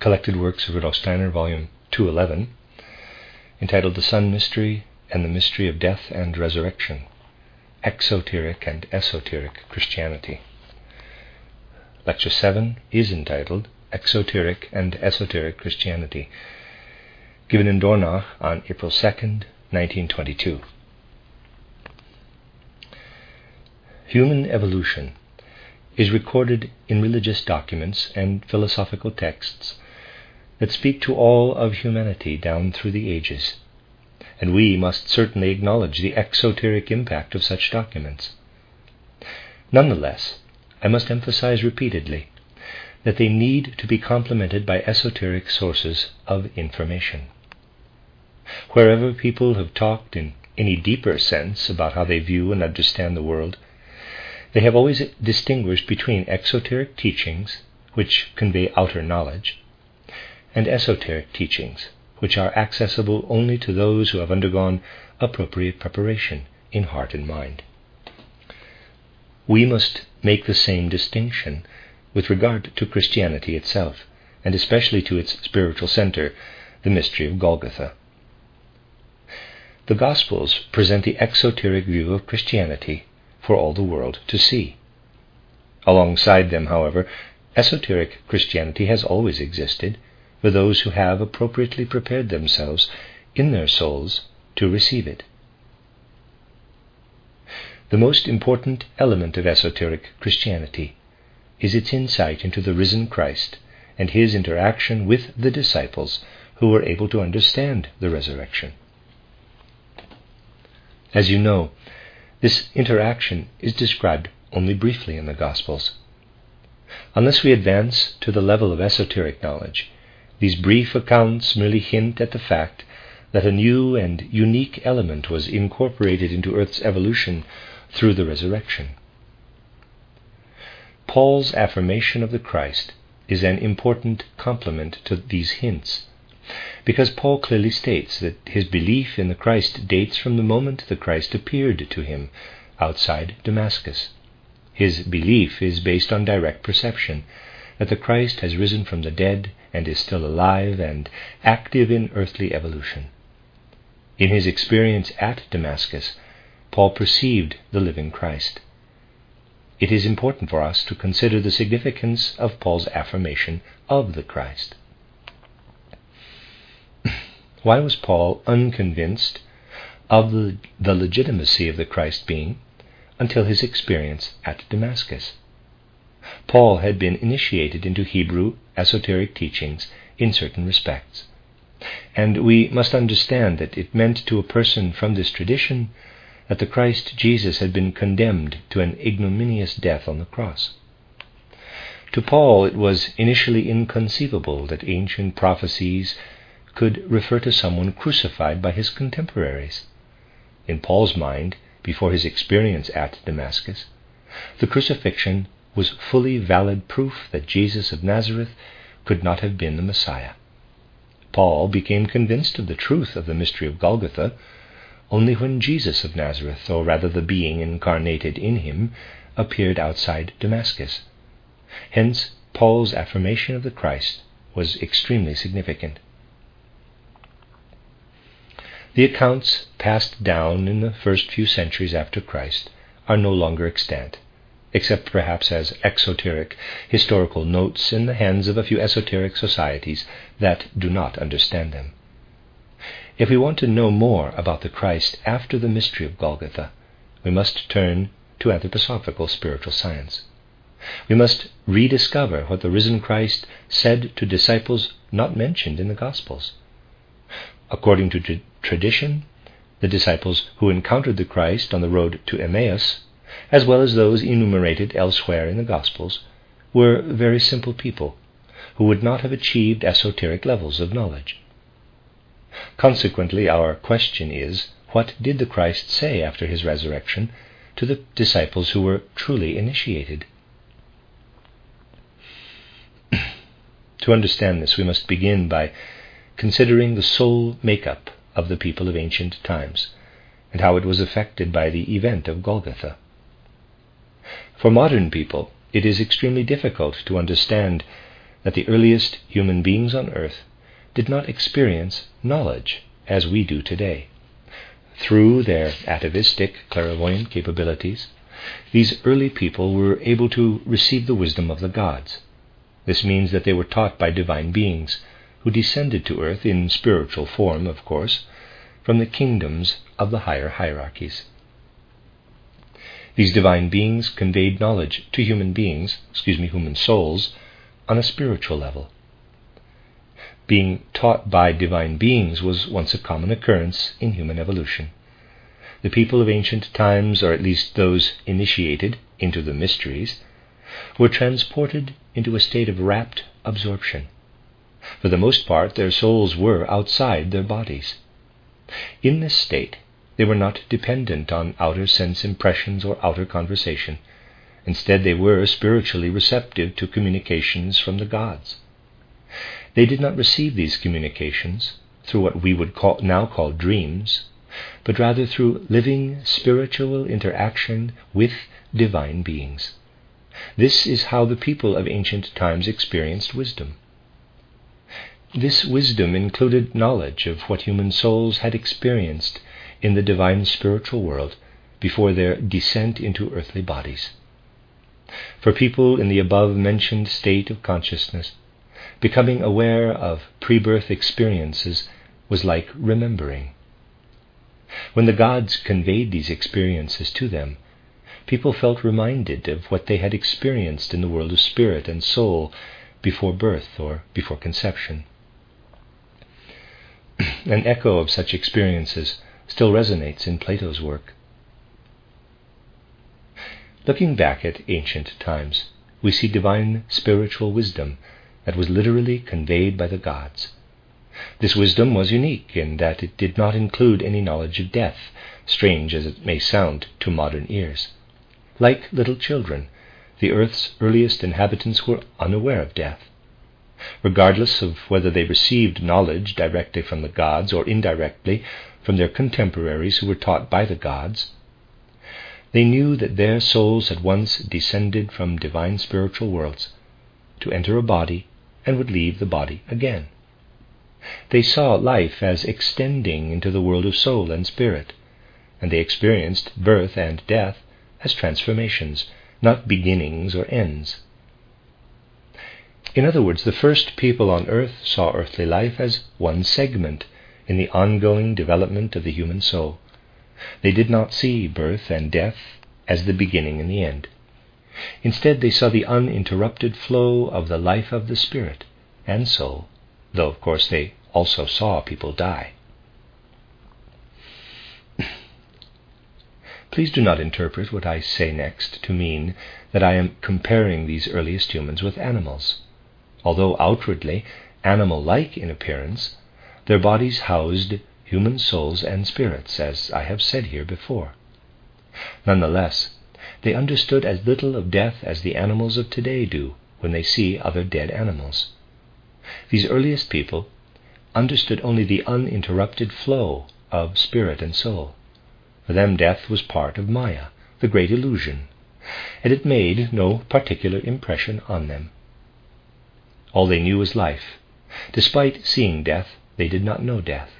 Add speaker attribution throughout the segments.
Speaker 1: collected works of Rudolf Steiner, volume 211, entitled The Sun Mystery and the Mystery of Death and Resurrection Exoteric and Esoteric Christianity. Lecture 7 is entitled Exoteric and Esoteric Christianity, given in Dornach on April 2nd, 1922. Human evolution is recorded in religious documents and philosophical texts that speak to all of humanity down through the ages, and we must certainly acknowledge the exoteric impact of such documents. Nonetheless, I must emphasize repeatedly that they need to be complemented by esoteric sources of information. Wherever people have talked in any deeper sense about how they view and understand the world, they have always distinguished between exoteric teachings, which convey outer knowledge, and esoteric teachings, which are accessible only to those who have undergone appropriate preparation in heart and mind. We must make the same distinction with regard to Christianity itself, and especially to its spiritual center, the mystery of Golgotha. The Gospels present the exoteric view of Christianity for all the world to see. Alongside them, however, esoteric Christianity has always existed for those who have appropriately prepared themselves in their souls to receive it. The most important element of esoteric Christianity is its insight into the risen Christ and his interaction with the disciples who were able to understand the resurrection. As you know, this interaction is described only briefly in the Gospels. Unless we advance to the level of esoteric knowledge, these brief accounts merely hint at the fact that a new and unique element was incorporated into Earth's evolution through the resurrection. Paul's affirmation of the Christ is an important complement to these hints because Paul clearly states that his belief in the Christ dates from the moment the Christ appeared to him outside Damascus. His belief is based on direct perception that the Christ has risen from the dead and is still alive and active in earthly evolution. In his experience at Damascus, Paul perceived the living Christ. It is important for us to consider the significance of Paul's affirmation of the Christ. Why was Paul unconvinced of the, the legitimacy of the Christ being until his experience at Damascus? Paul had been initiated into Hebrew esoteric teachings in certain respects. And we must understand that it meant to a person from this tradition that the Christ Jesus had been condemned to an ignominious death on the cross. To Paul, it was initially inconceivable that ancient prophecies could refer to someone crucified by his contemporaries. In Paul's mind, before his experience at Damascus, the crucifixion was fully valid proof that Jesus of Nazareth could not have been the Messiah. Paul became convinced of the truth of the mystery of Golgotha only when Jesus of Nazareth, or rather the being incarnated in him, appeared outside Damascus. Hence, Paul's affirmation of the Christ was extremely significant. The accounts passed down in the first few centuries after Christ are no longer extant, except perhaps as exoteric historical notes in the hands of a few esoteric societies that do not understand them. If we want to know more about the Christ after the mystery of Golgotha, we must turn to anthroposophical spiritual science. We must rediscover what the risen Christ said to disciples not mentioned in the Gospels. According to tra- tradition, the disciples who encountered the Christ on the road to Emmaus, as well as those enumerated elsewhere in the Gospels, were very simple people who would not have achieved esoteric levels of knowledge. Consequently, our question is what did the Christ say after his resurrection to the disciples who were truly initiated? to understand this, we must begin by considering the soul makeup of the people of ancient times and how it was affected by the event of Golgotha. For modern people, it is extremely difficult to understand that the earliest human beings on earth did not experience knowledge as we do today. Through their atavistic clairvoyant capabilities, these early people were able to receive the wisdom of the gods. This means that they were taught by divine beings who descended to earth in spiritual form, of course, from the kingdoms of the higher hierarchies. These divine beings conveyed knowledge to human beings, excuse me, human souls, on a spiritual level. Being taught by divine beings was once a common occurrence in human evolution. The people of ancient times, or at least those initiated into the mysteries, were transported into a state of rapt absorption. For the most part, their souls were outside their bodies. In this state, they were not dependent on outer sense impressions or outer conversation. Instead, they were spiritually receptive to communications from the gods. They did not receive these communications through what we would call, now call dreams, but rather through living spiritual interaction with divine beings. This is how the people of ancient times experienced wisdom. This wisdom included knowledge of what human souls had experienced in the divine spiritual world before their descent into earthly bodies. For people in the above mentioned state of consciousness, becoming aware of pre birth experiences was like remembering. When the gods conveyed these experiences to them, people felt reminded of what they had experienced in the world of spirit and soul before birth or before conception. An echo of such experiences still resonates in Plato's work. Looking back at ancient times, we see divine spiritual wisdom that was literally conveyed by the gods. This wisdom was unique in that it did not include any knowledge of death, strange as it may sound to modern ears. Like little children, the earth's earliest inhabitants were unaware of death. Regardless of whether they received knowledge directly from the gods or indirectly from their contemporaries who were taught by the gods, they knew that their souls had once descended from divine spiritual worlds to enter a body and would leave the body again. They saw life as extending into the world of soul and spirit, and they experienced birth and death as transformations, not beginnings or ends. In other words, the first people on earth saw earthly life as one segment in the ongoing development of the human soul. They did not see birth and death as the beginning and the end. Instead, they saw the uninterrupted flow of the life of the spirit and soul, though, of course, they also saw people die. Please do not interpret what I say next to mean that I am comparing these earliest humans with animals. Although outwardly animal like in appearance, their bodies housed human souls and spirits, as I have said here before. Nonetheless, they understood as little of death as the animals of today do when they see other dead animals. These earliest people understood only the uninterrupted flow of spirit and soul. For them, death was part of Maya, the great illusion, and it made no particular impression on them. All they knew was life. Despite seeing death, they did not know death.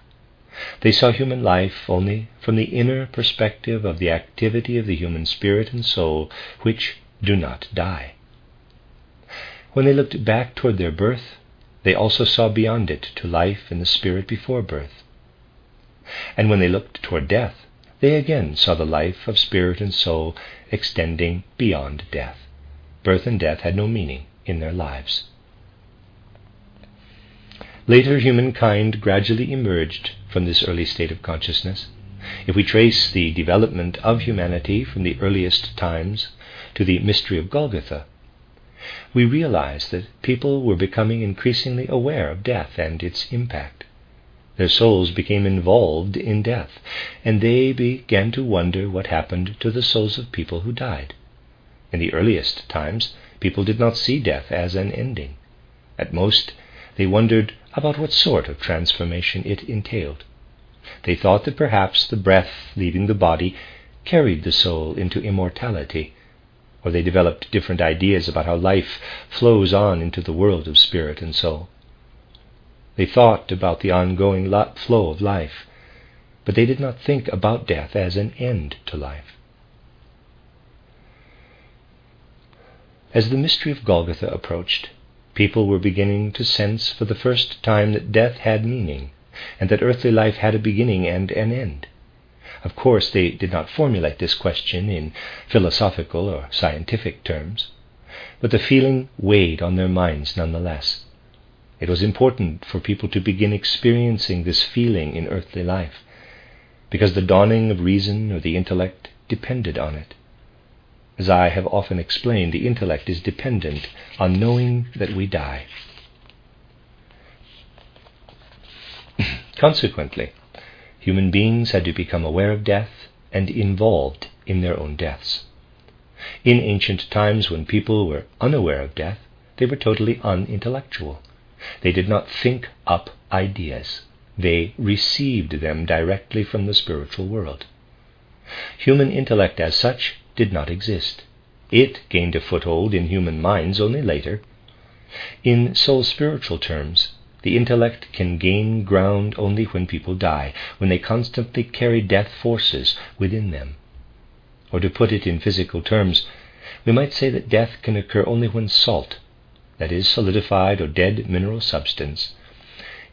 Speaker 1: They saw human life only from the inner perspective of the activity of the human spirit and soul, which do not die. When they looked back toward their birth, they also saw beyond it to life in the spirit before birth. And when they looked toward death, they again saw the life of spirit and soul extending beyond death. Birth and death had no meaning in their lives. Later, humankind gradually emerged from this early state of consciousness. If we trace the development of humanity from the earliest times to the mystery of Golgotha, we realize that people were becoming increasingly aware of death and its impact. Their souls became involved in death, and they began to wonder what happened to the souls of people who died. In the earliest times, people did not see death as an ending. At most, they wondered about what sort of transformation it entailed. They thought that perhaps the breath leaving the body carried the soul into immortality, or they developed different ideas about how life flows on into the world of spirit and soul. They thought about the ongoing flow of life, but they did not think about death as an end to life. As the mystery of Golgotha approached, people were beginning to sense for the first time that death had meaning, and that earthly life had a beginning and an end. Of course, they did not formulate this question in philosophical or scientific terms, but the feeling weighed on their minds nonetheless. It was important for people to begin experiencing this feeling in earthly life, because the dawning of reason or the intellect depended on it. As I have often explained, the intellect is dependent on knowing that we die. Consequently, human beings had to become aware of death and involved in their own deaths. In ancient times, when people were unaware of death, they were totally unintellectual. They did not think up ideas. They received them directly from the spiritual world. Human intellect as such did not exist. It gained a foothold in human minds only later. In soul spiritual terms, the intellect can gain ground only when people die, when they constantly carry death forces within them. Or to put it in physical terms, we might say that death can occur only when salt that is, solidified or dead mineral substance,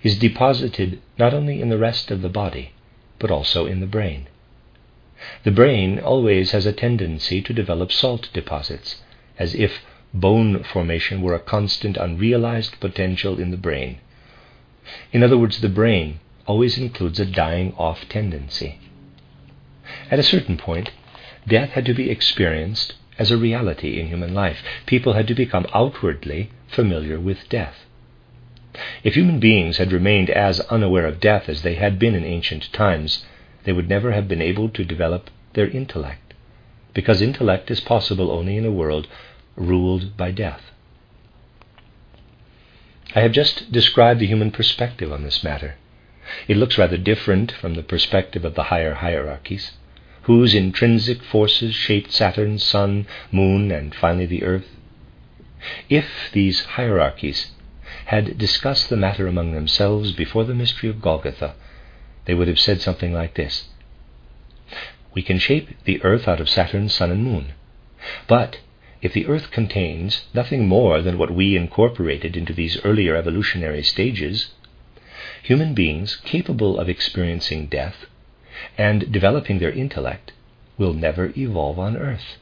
Speaker 1: is deposited not only in the rest of the body, but also in the brain. The brain always has a tendency to develop salt deposits, as if bone formation were a constant unrealized potential in the brain. In other words, the brain always includes a dying off tendency. At a certain point, death had to be experienced as a reality in human life. People had to become outwardly familiar with death. If human beings had remained as unaware of death as they had been in ancient times, they would never have been able to develop their intellect, because intellect is possible only in a world ruled by death. I have just described the human perspective on this matter. It looks rather different from the perspective of the higher hierarchies whose intrinsic forces shaped Saturn, Sun, Moon, and finally the Earth? If these hierarchies had discussed the matter among themselves before the mystery of Golgotha, they would have said something like this We can shape the Earth out of Saturn, Sun, and Moon. But if the Earth contains nothing more than what we incorporated into these earlier evolutionary stages, human beings capable of experiencing death and developing their intellect will never evolve on earth.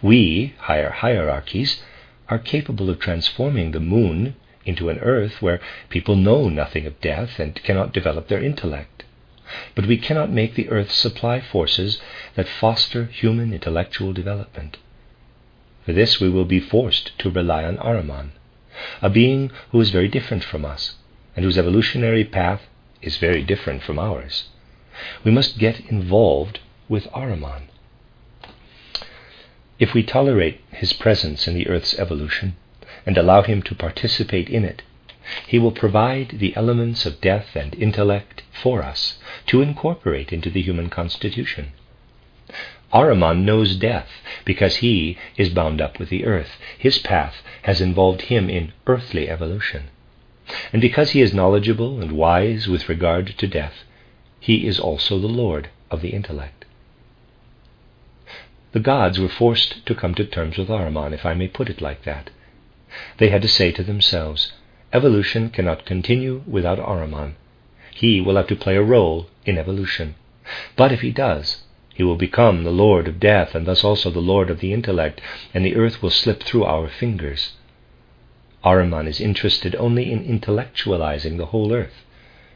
Speaker 1: We, higher hierarchies, are capable of transforming the moon into an earth where people know nothing of death and cannot develop their intellect. But we cannot make the earth supply forces that foster human intellectual development. For this we will be forced to rely on Ahriman, a being who is very different from us, and whose evolutionary path is very different from ours. We must get involved with Ahriman. If we tolerate his presence in the earth's evolution and allow him to participate in it, he will provide the elements of death and intellect for us to incorporate into the human constitution. Ahriman knows death because he is bound up with the earth. His path has involved him in earthly evolution. And because he is knowledgeable and wise with regard to death, he is also the Lord of the intellect. The gods were forced to come to terms with Ahriman, if I may put it like that. They had to say to themselves, evolution cannot continue without Ahriman. He will have to play a role in evolution. But if he does, he will become the Lord of death and thus also the Lord of the intellect, and the earth will slip through our fingers. Ahriman is interested only in intellectualizing the whole earth,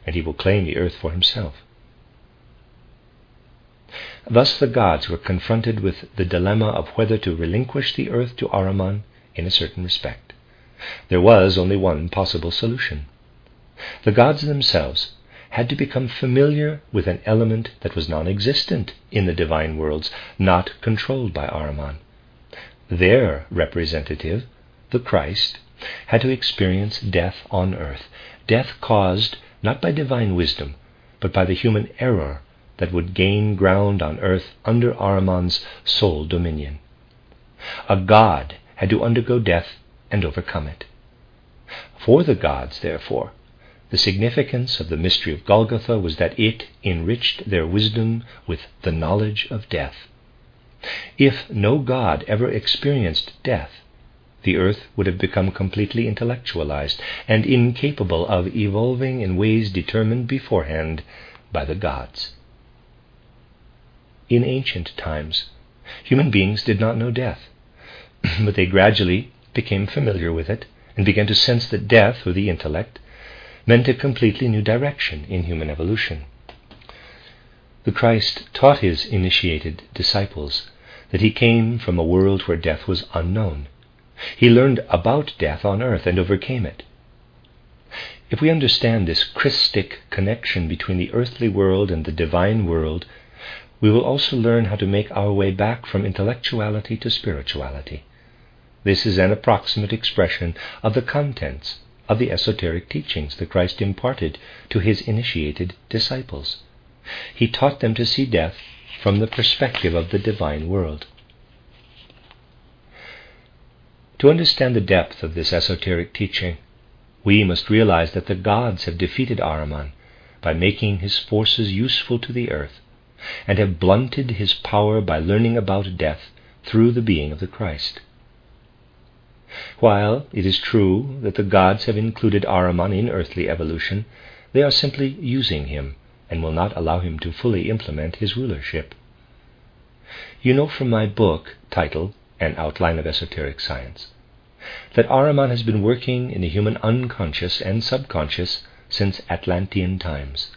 Speaker 1: and he will claim the earth for himself. Thus the gods were confronted with the dilemma of whether to relinquish the earth to Ahriman in a certain respect. There was only one possible solution. The gods themselves had to become familiar with an element that was non existent in the divine worlds, not controlled by Ahriman. Their representative, the Christ, had to experience death on earth, death caused not by divine wisdom, but by the human error that would gain ground on earth under Ahriman's sole dominion. A god had to undergo death and overcome it. For the gods, therefore, the significance of the mystery of Golgotha was that it enriched their wisdom with the knowledge of death. If no God ever experienced death, the earth would have become completely intellectualized and incapable of evolving in ways determined beforehand by the gods. In ancient times, human beings did not know death, but they gradually became familiar with it and began to sense that death, or the intellect, meant a completely new direction in human evolution. The Christ taught his initiated disciples that he came from a world where death was unknown. He learned about death on earth and overcame it. If we understand this Christic connection between the earthly world and the divine world, we will also learn how to make our way back from intellectuality to spirituality. This is an approximate expression of the contents of the esoteric teachings that Christ imparted to his initiated disciples. He taught them to see death from the perspective of the divine world. To understand the depth of this esoteric teaching, we must realize that the gods have defeated Ahriman by making his forces useful to the earth, and have blunted his power by learning about death through the being of the Christ. While it is true that the gods have included Ahriman in earthly evolution, they are simply using him and will not allow him to fully implement his rulership. You know from my book titled An Outline of Esoteric Science that Ahriman has been working in the human unconscious and subconscious since Atlantean times.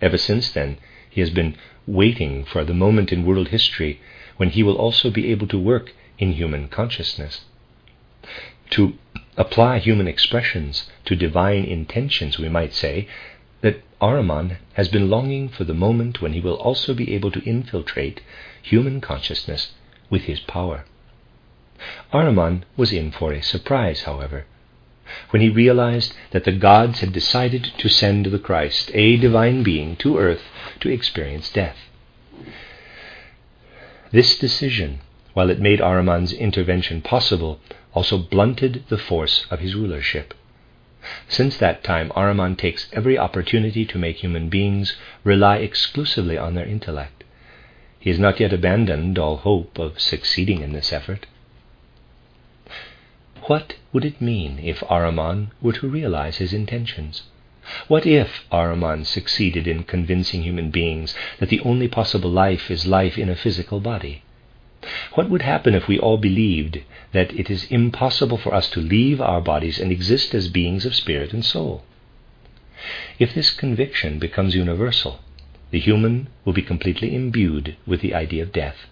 Speaker 1: Ever since then, he has been waiting for the moment in world history when he will also be able to work in human consciousness. To apply human expressions to divine intentions, we might say that Ahriman has been longing for the moment when he will also be able to infiltrate human consciousness with his power. Ahriman was in for a surprise, however, when he realized that the gods had decided to send the Christ, a divine being, to earth to experience death. This decision while it made Ahriman's intervention possible, also blunted the force of his rulership. Since that time, Ahriman takes every opportunity to make human beings rely exclusively on their intellect. He has not yet abandoned all hope of succeeding in this effort. What would it mean if Ahriman were to realize his intentions? What if Ahriman succeeded in convincing human beings that the only possible life is life in a physical body? What would happen if we all believed that it is impossible for us to leave our bodies and exist as beings of spirit and soul? If this conviction becomes universal, the human will be completely imbued with the idea of death,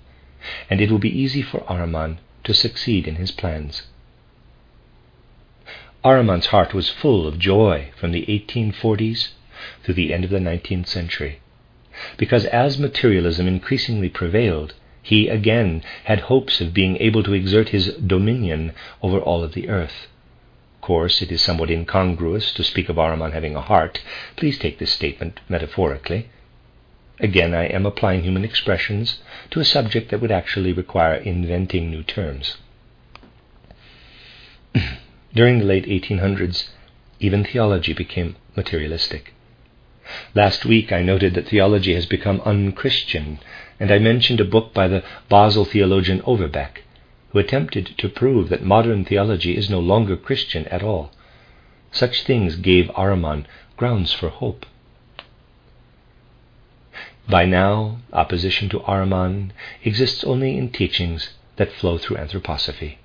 Speaker 1: and it will be easy for Ahriman to succeed in his plans. Ahriman's heart was full of joy from the 1840s through the end of the 19th century, because as materialism increasingly prevailed, he again had hopes of being able to exert his dominion over all of the earth. Of course, it is somewhat incongruous to speak of Ahriman having a heart. Please take this statement metaphorically. Again, I am applying human expressions to a subject that would actually require inventing new terms. During the late 1800s, even theology became materialistic. Last week I noted that theology has become unchristian and I mentioned a book by the Basel theologian Overbeck, who attempted to prove that modern theology is no longer Christian at all. Such things gave Ahriman grounds for hope. By now, opposition to Ahriman exists only in teachings that flow through anthroposophy.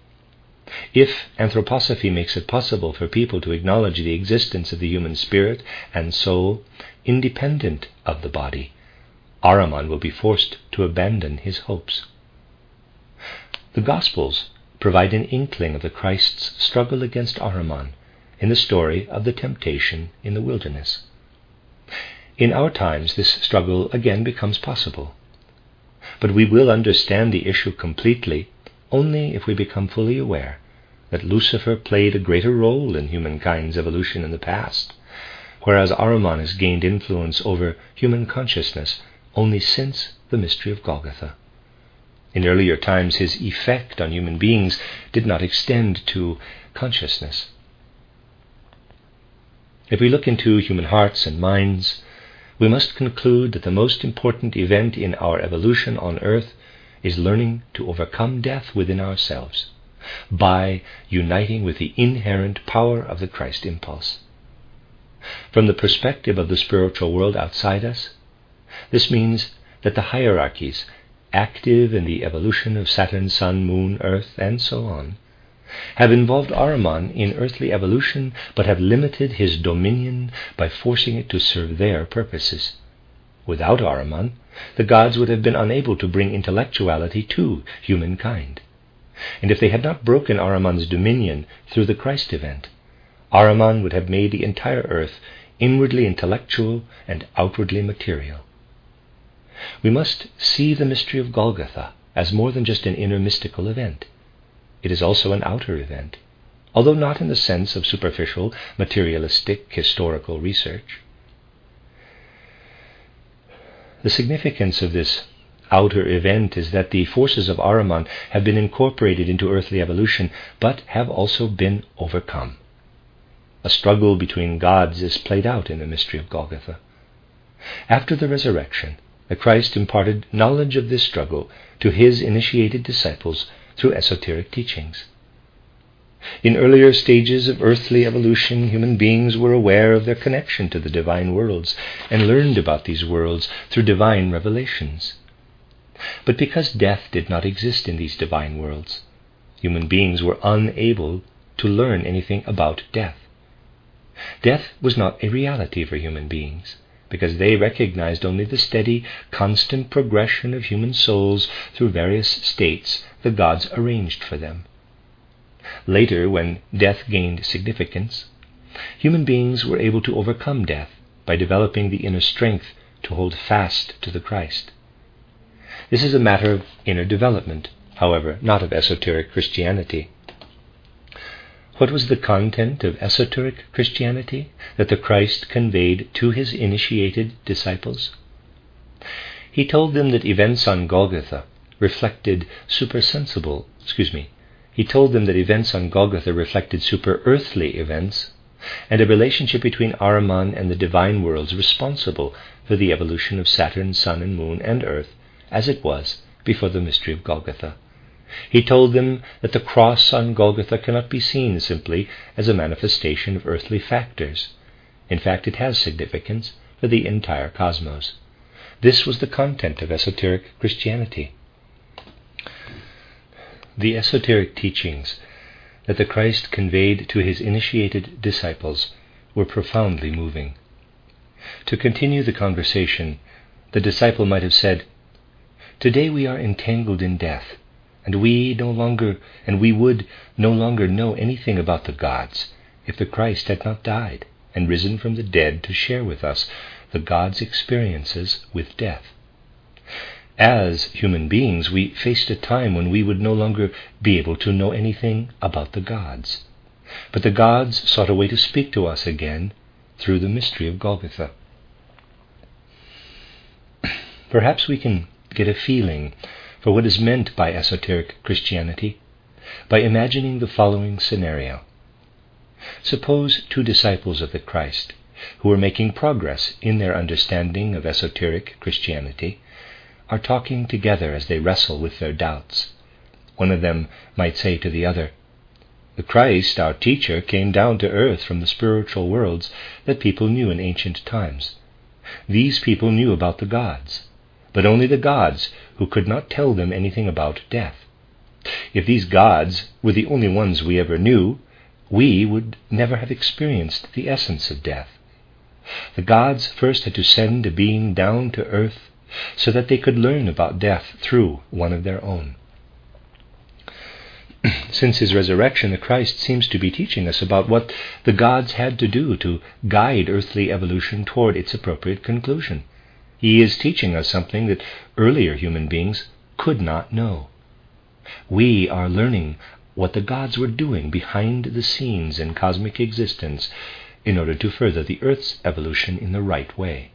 Speaker 1: If anthroposophy makes it possible for people to acknowledge the existence of the human spirit and soul independent of the body, Ahriman will be forced to abandon his hopes. The Gospels provide an inkling of the Christ's struggle against Ahriman in the story of the temptation in the wilderness. In our times, this struggle again becomes possible. But we will understand the issue completely only if we become fully aware that Lucifer played a greater role in humankind's evolution in the past, whereas Ahriman has gained influence over human consciousness only since the mystery of Golgotha. In earlier times, his effect on human beings did not extend to consciousness. If we look into human hearts and minds, we must conclude that the most important event in our evolution on earth is learning to overcome death within ourselves by uniting with the inherent power of the Christ impulse. From the perspective of the spiritual world outside us, this means that the hierarchies active in the evolution of Saturn, Sun, Moon, Earth, and so on, have involved Ahriman in earthly evolution, but have limited his dominion by forcing it to serve their purposes. Without Ahriman, the gods would have been unable to bring intellectuality to humankind. And if they had not broken Ahriman's dominion through the Christ event, Ahriman would have made the entire earth inwardly intellectual and outwardly material. We must see the mystery of Golgotha as more than just an inner mystical event. It is also an outer event, although not in the sense of superficial, materialistic, historical research. The significance of this outer event is that the forces of Ahriman have been incorporated into earthly evolution, but have also been overcome. A struggle between gods is played out in the mystery of Golgotha. After the resurrection, the Christ imparted knowledge of this struggle to his initiated disciples through esoteric teachings. In earlier stages of earthly evolution, human beings were aware of their connection to the divine worlds and learned about these worlds through divine revelations. But because death did not exist in these divine worlds, human beings were unable to learn anything about death. Death was not a reality for human beings, because they recognized only the steady, constant progression of human souls through various states the gods arranged for them. Later, when death gained significance, human beings were able to overcome death by developing the inner strength to hold fast to the Christ. This is a matter of inner development, however, not of esoteric Christianity. What was the content of esoteric Christianity that the Christ conveyed to his initiated disciples? He told them that events on Golgotha reflected supersensible, excuse me, he told them that events on Golgotha reflected super earthly events and a relationship between Ahriman and the divine worlds responsible for the evolution of Saturn, Sun, and Moon, and Earth as it was before the mystery of Golgotha. He told them that the cross on Golgotha cannot be seen simply as a manifestation of earthly factors. In fact, it has significance for the entire cosmos. This was the content of esoteric Christianity. The esoteric teachings that the Christ conveyed to his initiated disciples were profoundly moving. To continue the conversation, the disciple might have said, Today we are entangled in death, and we no longer and we would no longer know anything about the gods if the Christ had not died and risen from the dead to share with us the gods' experiences with death. As human beings, we faced a time when we would no longer be able to know anything about the gods. But the gods sought a way to speak to us again through the mystery of Golgotha. Perhaps we can get a feeling for what is meant by esoteric Christianity by imagining the following scenario. Suppose two disciples of the Christ, who are making progress in their understanding of esoteric Christianity, are talking together as they wrestle with their doubts. One of them might say to the other, The Christ, our teacher, came down to earth from the spiritual worlds that people knew in ancient times. These people knew about the gods but only the gods who could not tell them anything about death. If these gods were the only ones we ever knew, we would never have experienced the essence of death. The gods first had to send a being down to earth so that they could learn about death through one of their own. Since his resurrection, the Christ seems to be teaching us about what the gods had to do to guide earthly evolution toward its appropriate conclusion. He is teaching us something that earlier human beings could not know. We are learning what the gods were doing behind the scenes in cosmic existence in order to further the Earth's evolution in the right way.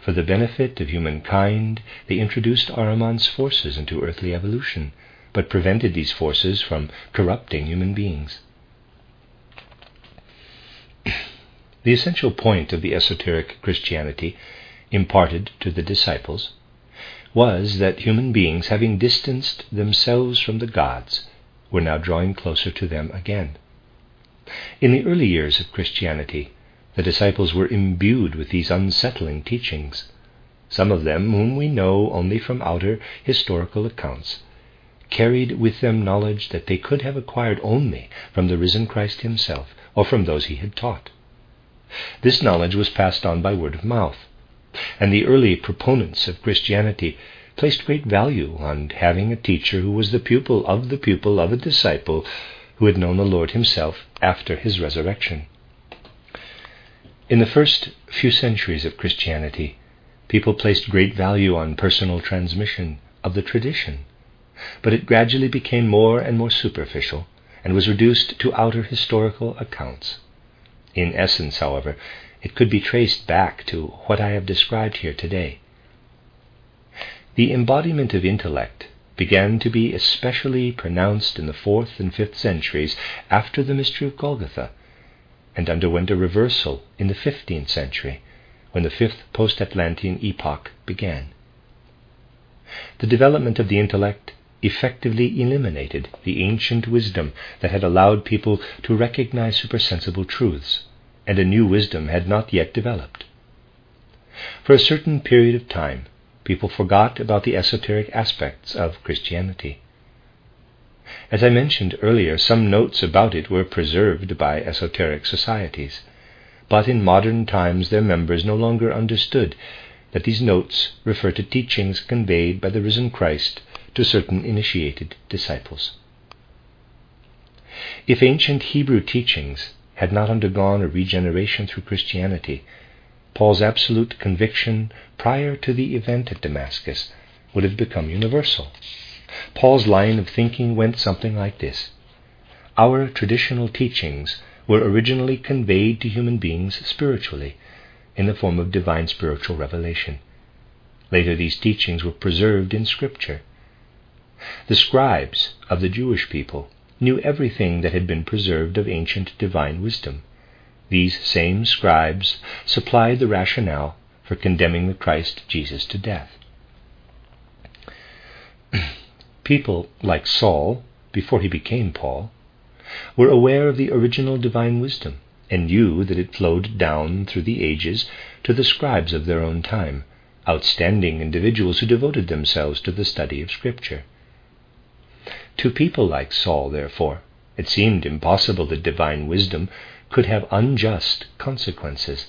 Speaker 1: For the benefit of humankind, they introduced Ahriman's forces into earthly evolution, but prevented these forces from corrupting human beings. the essential point of the esoteric Christianity imparted to the disciples was that human beings, having distanced themselves from the gods, were now drawing closer to them again. In the early years of Christianity, the disciples were imbued with these unsettling teachings. Some of them, whom we know only from outer historical accounts, carried with them knowledge that they could have acquired only from the risen Christ himself or from those he had taught. This knowledge was passed on by word of mouth, and the early proponents of Christianity placed great value on having a teacher who was the pupil of the pupil of a disciple who had known the Lord himself after his resurrection. In the first few centuries of Christianity, people placed great value on personal transmission of the tradition, but it gradually became more and more superficial and was reduced to outer historical accounts. In essence, however, it could be traced back to what I have described here today. The embodiment of intellect began to be especially pronounced in the fourth and fifth centuries after the mystery of Golgotha and underwent a reversal in the 15th century, when the fifth post Atlantean epoch began. The development of the intellect effectively eliminated the ancient wisdom that had allowed people to recognize supersensible truths, and a new wisdom had not yet developed. For a certain period of time, people forgot about the esoteric aspects of Christianity. As I mentioned earlier, some notes about it were preserved by esoteric societies, but in modern times their members no longer understood that these notes refer to teachings conveyed by the risen Christ to certain initiated disciples. If ancient Hebrew teachings had not undergone a regeneration through Christianity, Paul's absolute conviction prior to the event at Damascus would have become universal. Paul's line of thinking went something like this Our traditional teachings were originally conveyed to human beings spiritually, in the form of divine spiritual revelation. Later, these teachings were preserved in Scripture. The scribes of the Jewish people knew everything that had been preserved of ancient divine wisdom. These same scribes supplied the rationale for condemning the Christ Jesus to death. People like Saul, before he became Paul, were aware of the original divine wisdom and knew that it flowed down through the ages to the scribes of their own time, outstanding individuals who devoted themselves to the study of Scripture. To people like Saul, therefore, it seemed impossible that divine wisdom could have unjust consequences.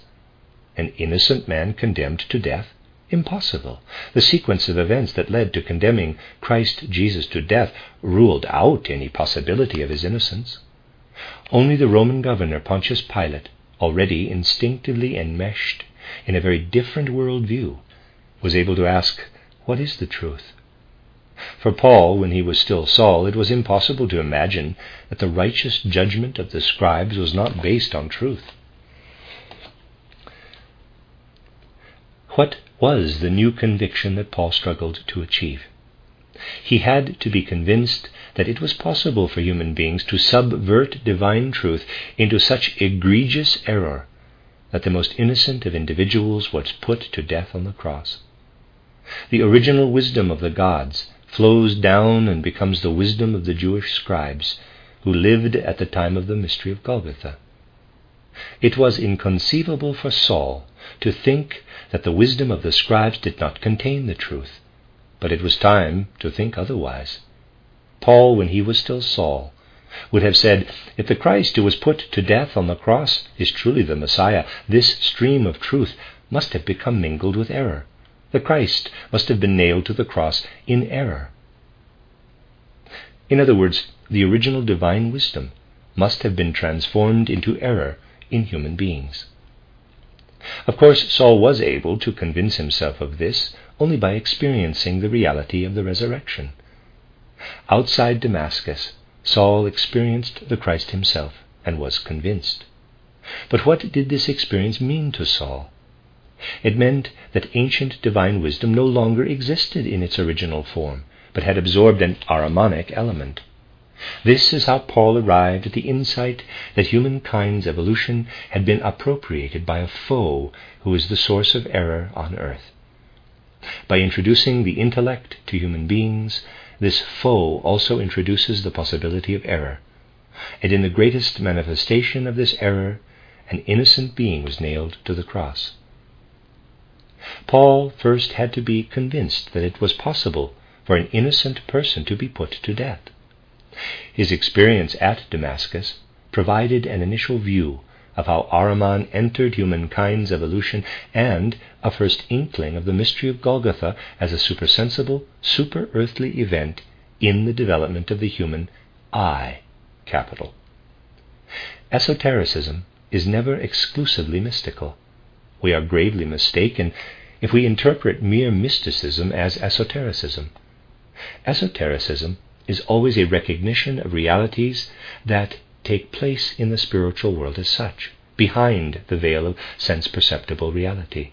Speaker 1: An innocent man condemned to death Impossible. The sequence of events that led to condemning Christ Jesus to death ruled out any possibility of his innocence. Only the Roman governor Pontius Pilate, already instinctively enmeshed in a very different world view, was able to ask, What is the truth? For Paul, when he was still Saul, it was impossible to imagine that the righteous judgment of the scribes was not based on truth. What was the new conviction that Paul struggled to achieve? He had to be convinced that it was possible for human beings to subvert divine truth into such egregious error that the most innocent of individuals was put to death on the cross. The original wisdom of the gods flows down and becomes the wisdom of the Jewish scribes who lived at the time of the mystery of Golgotha. It was inconceivable for Saul to think that the wisdom of the scribes did not contain the truth, but it was time to think otherwise. Paul, when he was still Saul, would have said, If the Christ who was put to death on the cross is truly the Messiah, this stream of truth must have become mingled with error. The Christ must have been nailed to the cross in error. In other words, the original divine wisdom must have been transformed into error in human beings. Of course, Saul was able to convince himself of this only by experiencing the reality of the resurrection. Outside Damascus, Saul experienced the Christ himself and was convinced. But what did this experience mean to Saul? It meant that ancient divine wisdom no longer existed in its original form, but had absorbed an Ahrimanic element. This is how Paul arrived at the insight that humankind's evolution had been appropriated by a foe who is the source of error on earth. By introducing the intellect to human beings, this foe also introduces the possibility of error. And in the greatest manifestation of this error, an innocent being was nailed to the cross. Paul first had to be convinced that it was possible for an innocent person to be put to death. His experience at Damascus provided an initial view of how Ahriman entered humankind's evolution and a first inkling of the mystery of Golgotha as a supersensible, super earthly event in the development of the human I capital. Esotericism is never exclusively mystical. We are gravely mistaken if we interpret mere mysticism as esotericism. Esotericism is always a recognition of realities that take place in the spiritual world as such, behind the veil of sense perceptible reality.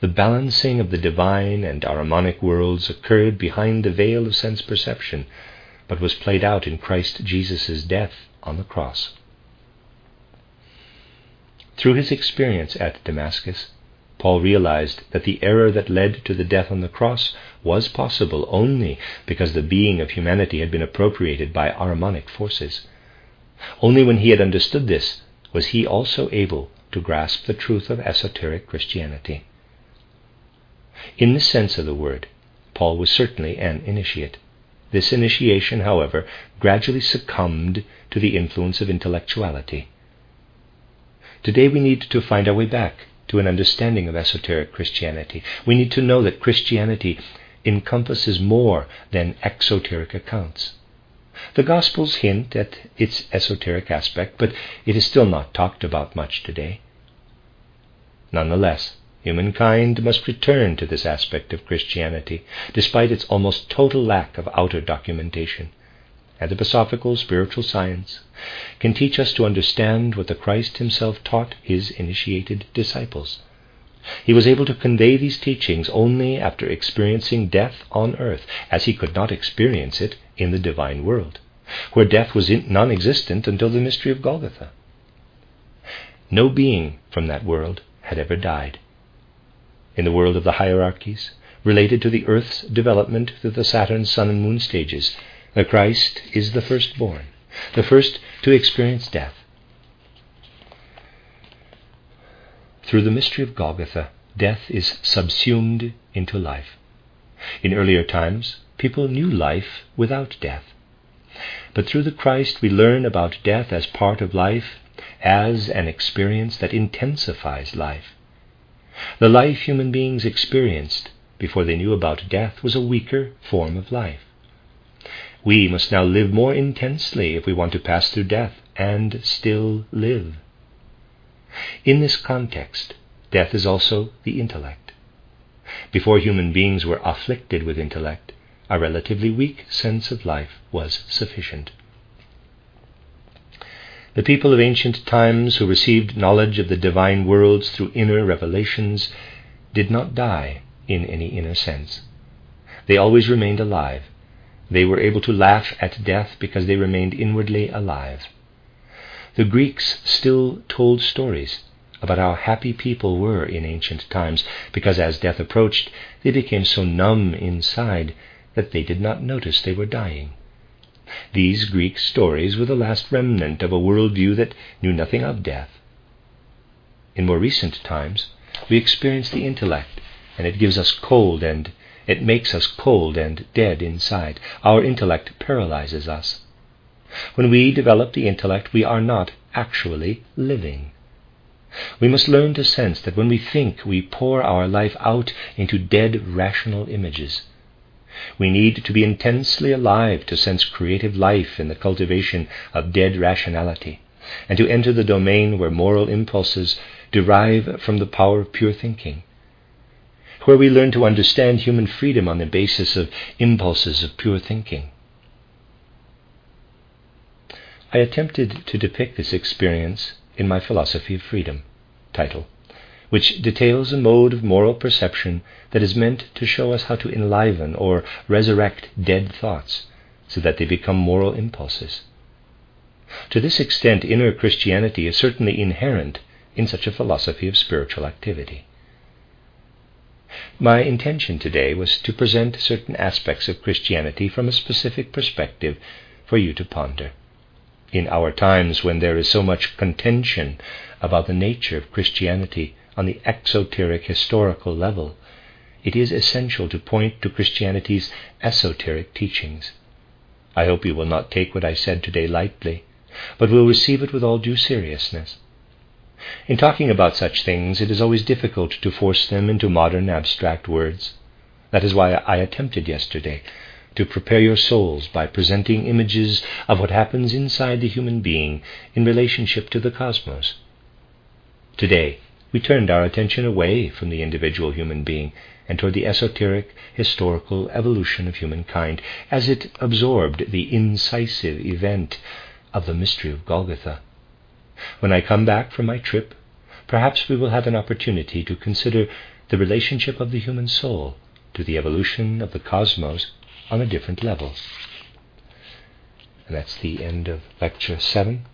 Speaker 1: The balancing of the divine and Ahrimanic worlds occurred behind the veil of sense perception, but was played out in Christ Jesus' death on the cross. Through his experience at Damascus, Paul realized that the error that led to the death on the cross was possible only because the being of humanity had been appropriated by Ahrimanic forces. Only when he had understood this was he also able to grasp the truth of esoteric Christianity. In the sense of the word, Paul was certainly an initiate. This initiation, however, gradually succumbed to the influence of intellectuality. Today we need to find our way back to an understanding of esoteric Christianity. We need to know that Christianity encompasses more than exoteric accounts. The Gospels hint at its esoteric aspect, but it is still not talked about much today. Nonetheless, humankind must return to this aspect of Christianity, despite its almost total lack of outer documentation. Anthroposophical spiritual science can teach us to understand what the Christ himself taught his initiated disciples. He was able to convey these teachings only after experiencing death on earth, as he could not experience it in the divine world, where death was non existent until the mystery of Golgotha. No being from that world had ever died. In the world of the hierarchies, related to the earth's development through the Saturn, Sun, and Moon stages, the Christ is the firstborn, the first to experience death. Through the mystery of Golgotha, death is subsumed into life. In earlier times, people knew life without death. But through the Christ, we learn about death as part of life, as an experience that intensifies life. The life human beings experienced before they knew about death was a weaker form of life. We must now live more intensely if we want to pass through death and still live. In this context, death is also the intellect. Before human beings were afflicted with intellect, a relatively weak sense of life was sufficient. The people of ancient times who received knowledge of the divine worlds through inner revelations did not die in any inner sense. They always remained alive they were able to laugh at death because they remained inwardly alive. The Greeks still told stories about how happy people were in ancient times, because as death approached, they became so numb inside that they did not notice they were dying. These Greek stories were the last remnant of a worldview that knew nothing of death. In more recent times, we experience the intellect, and it gives us cold and it makes us cold and dead inside. Our intellect paralyzes us. When we develop the intellect, we are not actually living. We must learn to sense that when we think, we pour our life out into dead rational images. We need to be intensely alive to sense creative life in the cultivation of dead rationality, and to enter the domain where moral impulses derive from the power of pure thinking, where we learn to understand human freedom on the basis of impulses of pure thinking. I attempted to depict this experience in my Philosophy of Freedom title, which details a mode of moral perception that is meant to show us how to enliven or resurrect dead thoughts so that they become moral impulses. To this extent, inner Christianity is certainly inherent in such a philosophy of spiritual activity. My intention today was to present certain aspects of Christianity from a specific perspective for you to ponder. In our times when there is so much contention about the nature of Christianity on the exoteric historical level, it is essential to point to Christianity's esoteric teachings. I hope you will not take what I said today lightly, but will receive it with all due seriousness. In talking about such things, it is always difficult to force them into modern abstract words. That is why I attempted yesterday to prepare your souls by presenting images of what happens inside the human being in relationship to the cosmos. Today, we turned our attention away from the individual human being and toward the esoteric historical evolution of humankind as it absorbed the incisive event of the mystery of Golgotha. When I come back from my trip, perhaps we will have an opportunity to consider the relationship of the human soul to the evolution of the cosmos on a different level. And that's the end of Lecture 7.